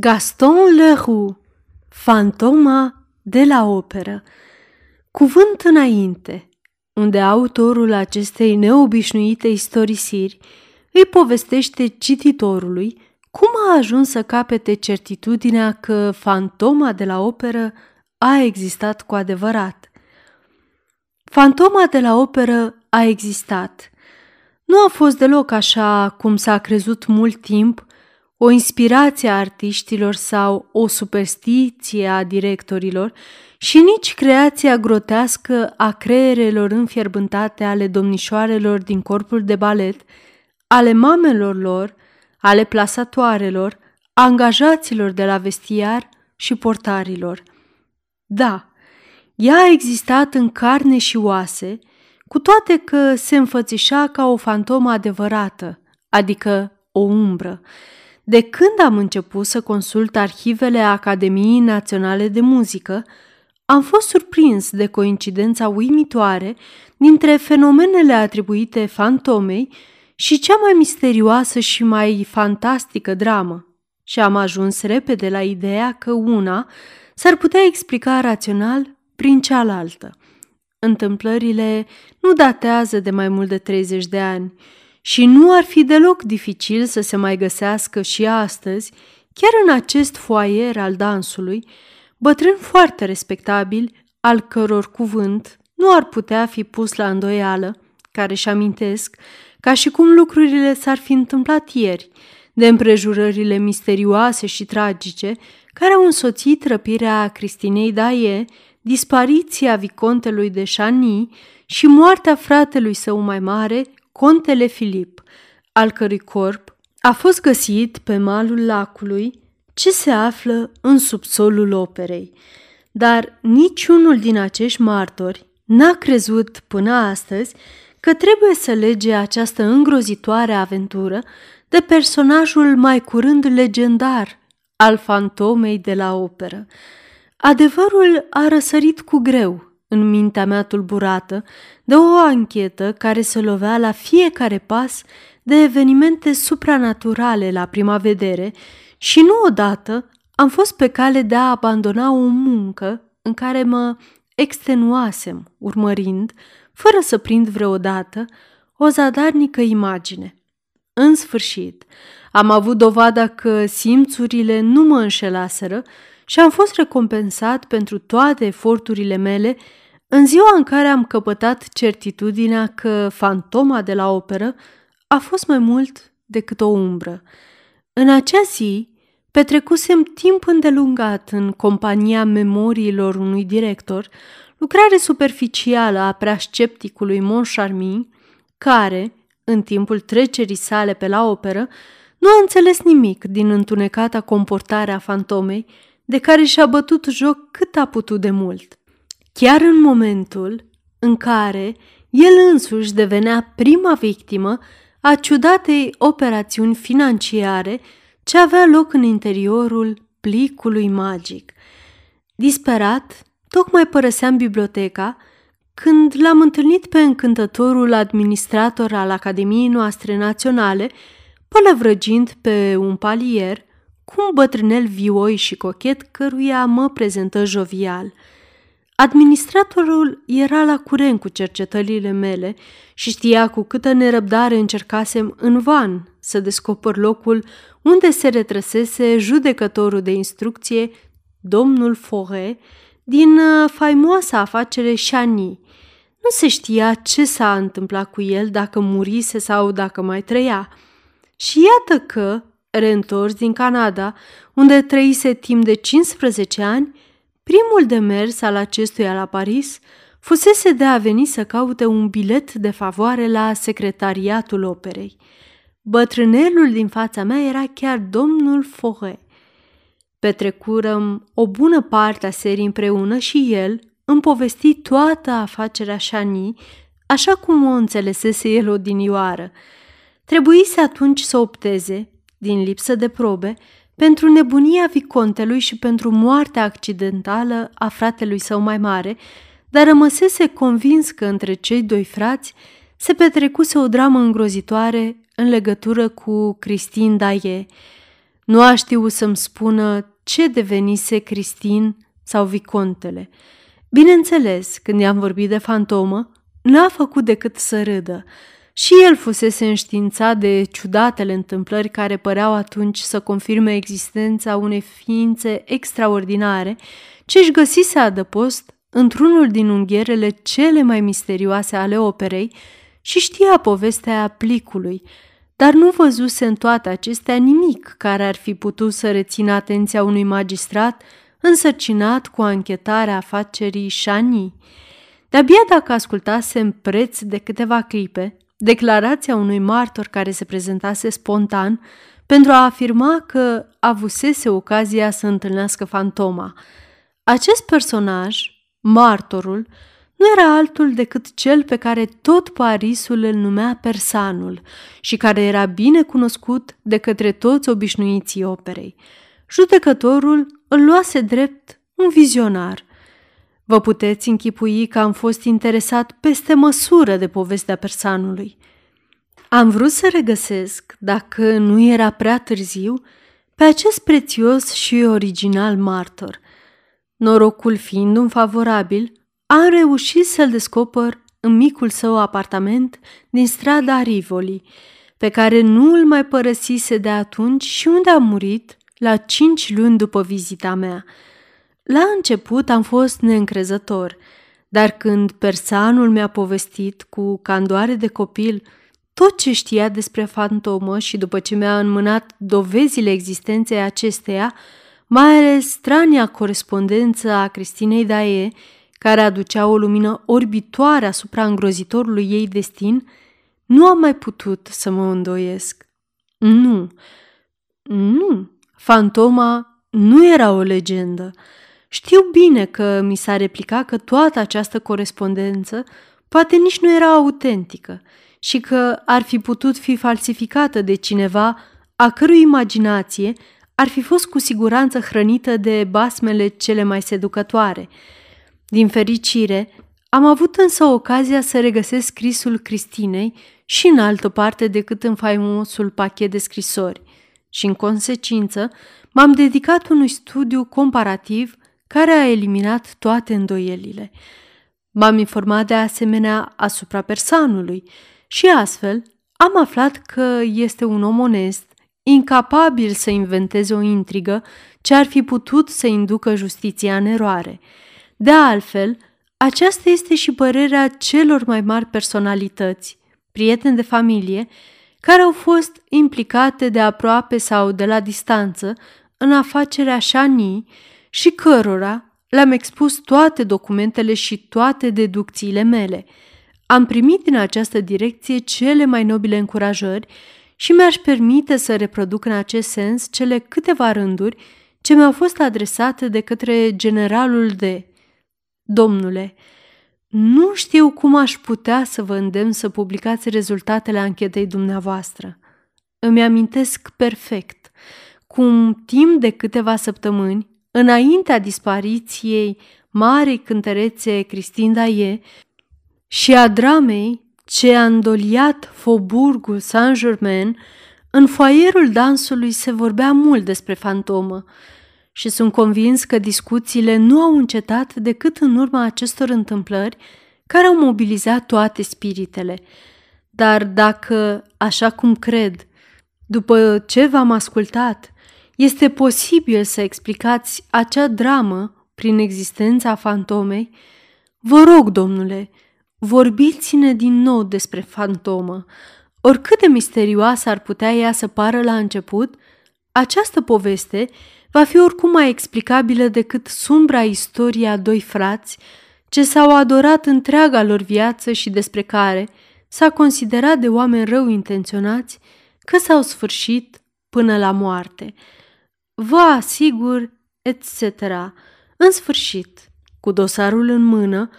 Gaston Leroux, Fantoma de la operă Cuvânt înainte, unde autorul acestei neobișnuite istorisiri îi povestește cititorului cum a ajuns să capete certitudinea că fantoma de la operă a existat cu adevărat. Fantoma de la operă a existat. Nu a fost deloc așa cum s-a crezut mult timp o inspirație a artiștilor sau o superstiție a directorilor și nici creația grotească a creierelor înfierbântate ale domnișoarelor din corpul de balet, ale mamelor lor, ale plasatoarelor, angajaților de la vestiar și portarilor. Da, ea a existat în carne și oase, cu toate că se înfățișa ca o fantomă adevărată, adică o umbră, de când am început să consult arhivele Academiei Naționale de Muzică, am fost surprins de coincidența uimitoare dintre fenomenele atribuite fantomei și cea mai misterioasă și mai fantastică dramă. Și am ajuns repede la ideea că una s-ar putea explica rațional prin cealaltă. Întâmplările nu datează de mai mult de 30 de ani și nu ar fi deloc dificil să se mai găsească și astăzi, chiar în acest foaier al dansului, bătrân foarte respectabil, al căror cuvânt nu ar putea fi pus la îndoială, care își amintesc, ca și cum lucrurile s-ar fi întâmplat ieri, de împrejurările misterioase și tragice care au însoțit răpirea Cristinei Daie, dispariția vicontelui de Chani și moartea fratelui său mai mare, contele Filip, al cărui corp a fost găsit pe malul lacului ce se află în subsolul operei. Dar niciunul din acești martori n-a crezut până astăzi că trebuie să lege această îngrozitoare aventură de personajul mai curând legendar al fantomei de la operă. Adevărul a răsărit cu greu în mintea mea tulburată de o anchetă care se lovea la fiecare pas de evenimente supranaturale la prima vedere și nu odată am fost pe cale de a abandona o muncă în care mă extenuasem, urmărind, fără să prind vreodată, o zadarnică imagine. În sfârșit, am avut dovada că simțurile nu mă înșelaseră și am fost recompensat pentru toate eforturile mele în ziua în care am căpătat certitudinea că fantoma de la operă a fost mai mult decât o umbră. În acea zi petrecusem timp îndelungat în compania memoriilor unui director, lucrare superficială a preascepticului Moncharmin, care, în timpul trecerii sale pe la operă, nu a înțeles nimic din întunecata comportare a fantomei, de care și-a bătut joc cât a putut de mult. Chiar în momentul în care el însuși devenea prima victimă a ciudatei operațiuni financiare ce avea loc în interiorul plicului magic. Disperat, tocmai părăseam biblioteca când l-am întâlnit pe încântătorul administrator al Academiei noastre naționale, pălăvrăgind pe un palier cu un bătrânel vioi și cochet căruia mă prezentă jovial. Administratorul era la curent cu cercetările mele și știa cu câtă nerăbdare încercasem în van să descoper locul unde se retrăsese judecătorul de instrucție, domnul Fore, din uh, faimoasa afacere Shani. Nu se știa ce s-a întâmplat cu el, dacă murise sau dacă mai trăia. Și iată că, reîntors din Canada, unde trăise timp de 15 ani, primul demers al acestuia la Paris fusese de a veni să caute un bilet de favoare la secretariatul operei. Bătrânelul din fața mea era chiar domnul Fohe. Petrecurăm o bună parte a serii împreună și el îmi povesti toată afacerea Shani, așa cum o înțelesese el odinioară. Trebuise atunci să opteze, din lipsă de probe, pentru nebunia vicontelui și pentru moartea accidentală a fratelui său mai mare, dar rămăsese convins că între cei doi frați se petrecuse o dramă îngrozitoare în legătură cu Christine Daie. Nu a știut să-mi spună ce devenise Cristin sau Vicontele. Bineînțeles, când i-am vorbit de fantomă, n-a făcut decât să râdă. Și el fusese înștiințat de ciudatele întâmplări care păreau atunci să confirme existența unei ființe extraordinare ce își găsise adăpost într-unul din unghierele cele mai misterioase ale operei și știa povestea plicului, dar nu văzuse în toate acestea nimic care ar fi putut să rețină atenția unui magistrat însărcinat cu anchetarea afacerii Shani. De-abia dacă ascultase în preț de câteva clipe declarația unui martor care se prezentase spontan pentru a afirma că avusese ocazia să întâlnească fantoma. Acest personaj, martorul, nu era altul decât cel pe care tot Parisul îl numea persanul și care era bine cunoscut de către toți obișnuiții operei. Judecătorul îl luase drept un vizionar. Vă puteți închipui că am fost interesat peste măsură de povestea persanului. Am vrut să regăsesc, dacă nu era prea târziu, pe acest prețios și original martor. Norocul fiind un favorabil, am reușit să-l descoper în micul său apartament din strada Rivoli, pe care nu îl mai părăsise de atunci și unde a murit la cinci luni după vizita mea. La început am fost neîncrezător, dar când persanul mi-a povestit cu candoare de copil tot ce știa despre fantomă și după ce mi-a înmânat dovezile existenței acesteia, mai ales strania corespondență a Cristinei Daie, care aducea o lumină orbitoare asupra îngrozitorului ei destin, nu am mai putut să mă îndoiesc. Nu, nu, fantoma nu era o legendă. Știu bine că mi s-a replicat că toată această corespondență poate nici nu era autentică și că ar fi putut fi falsificată de cineva a cărui imaginație ar fi fost cu siguranță hrănită de basmele cele mai seducătoare – din fericire, am avut însă ocazia să regăsesc scrisul Cristinei și în altă parte decât în faimosul pachet de scrisori și, în consecință, m-am dedicat unui studiu comparativ care a eliminat toate îndoielile. M-am informat de asemenea asupra persanului și astfel am aflat că este un om onest, incapabil să inventeze o intrigă ce ar fi putut să inducă justiția în eroare – de altfel, aceasta este și părerea celor mai mari personalități, prieteni de familie, care au fost implicate de aproape sau de la distanță în afacerea Shani și cărora le-am expus toate documentele și toate deducțiile mele. Am primit din această direcție cele mai nobile încurajări și mi-aș permite să reproduc în acest sens cele câteva rânduri ce mi-au fost adresate de către generalul de Domnule, nu știu cum aș putea să vă îndemn să publicați rezultatele anchetei dumneavoastră. Îmi amintesc perfect cum timp de câteva săptămâni, înaintea dispariției marei cântărețe Cristin Daie și a dramei ce a îndoliat Faubourgul Saint-Germain, în foaierul dansului se vorbea mult despre fantomă, și sunt convins că discuțiile nu au încetat decât în urma acestor întâmplări care au mobilizat toate spiritele. Dar dacă, așa cum cred, după ce v-am ascultat, este posibil să explicați acea dramă prin existența fantomei, vă rog, domnule, vorbiți-ne din nou despre fantomă. Oricât de misterioasă ar putea ea să pară la început, această poveste va fi oricum mai explicabilă decât sumbra istoria a doi frați ce s-au adorat întreaga lor viață și despre care s-a considerat de oameni rău intenționați că s-au sfârșit până la moarte. Vă asigur, etc. În sfârșit, cu dosarul în mână,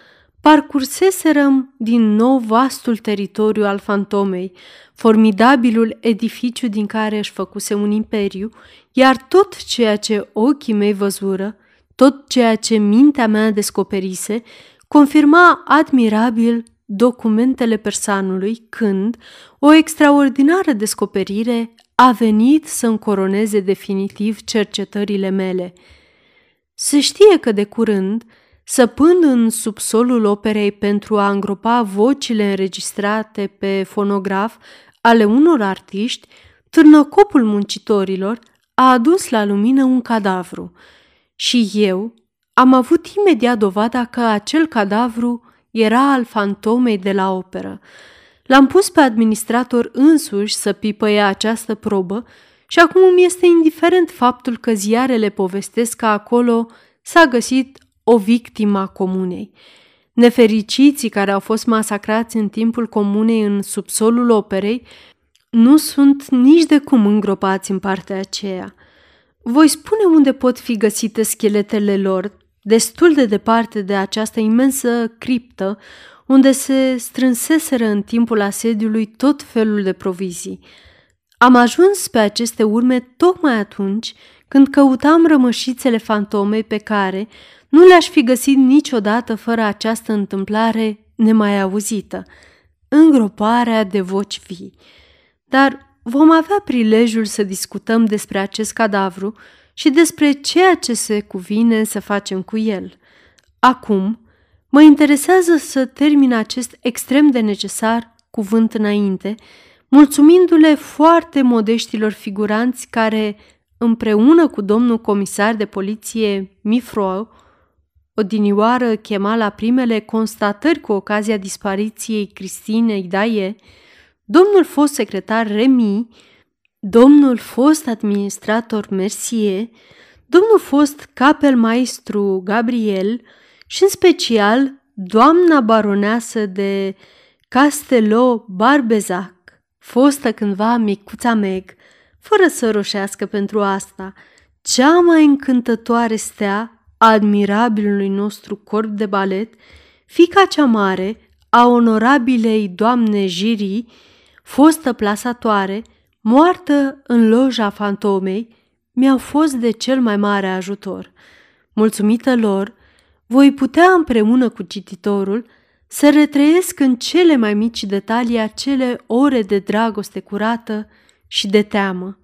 parcurseserăm din nou vastul teritoriu al fantomei, formidabilul edificiu din care își făcuse un imperiu, iar tot ceea ce ochii mei văzură, tot ceea ce mintea mea descoperise, confirma admirabil documentele persanului când o extraordinară descoperire a venit să încoroneze definitiv cercetările mele. Se știe că de curând, săpând în subsolul operei pentru a îngropa vocile înregistrate pe fonograf ale unor artiști, târnăcopul muncitorilor a adus la lumină un cadavru și eu am avut imediat dovada că acel cadavru era al fantomei de la operă. L-am pus pe administrator însuși să pipăie această probă și acum îmi este indiferent faptul că ziarele povestesc că acolo s-a găsit o victimă a comunei. Nefericiții care au fost masacrați în timpul comunei în subsolul operei nu sunt nici de cum îngropați în partea aceea. Voi spune unde pot fi găsite scheletele lor, destul de departe de această imensă criptă, unde se strânseseră în timpul asediului tot felul de provizii. Am ajuns pe aceste urme tocmai atunci când căutam rămășițele fantomei pe care nu le-aș fi găsit niciodată fără această întâmplare nemai auzită, îngroparea de voci vii. Dar vom avea prilejul să discutăm despre acest cadavru și despre ceea ce se cuvine să facem cu el. Acum, mă interesează să termin acest extrem de necesar cuvânt înainte, mulțumindu-le foarte modeștilor figuranți care, împreună cu domnul comisar de poliție Mifro, odinioară chema la primele constatări cu ocazia dispariției Cristinei Daie, domnul fost secretar Remi, domnul fost administrator Mercier, domnul fost capelmaestru Gabriel și, în special, doamna baroneasă de Castelo Barbezac, fostă cândva micuța Meg, fără să roșească pentru asta, cea mai încântătoare stea a admirabilului nostru corp de balet, fica cea mare a onorabilei doamne Jiri, fostă plasatoare, moartă în loja fantomei, mi-au fost de cel mai mare ajutor. Mulțumită lor, voi putea împreună cu cititorul să retrăiesc în cele mai mici detalii acele ore de dragoste curată și de teamă.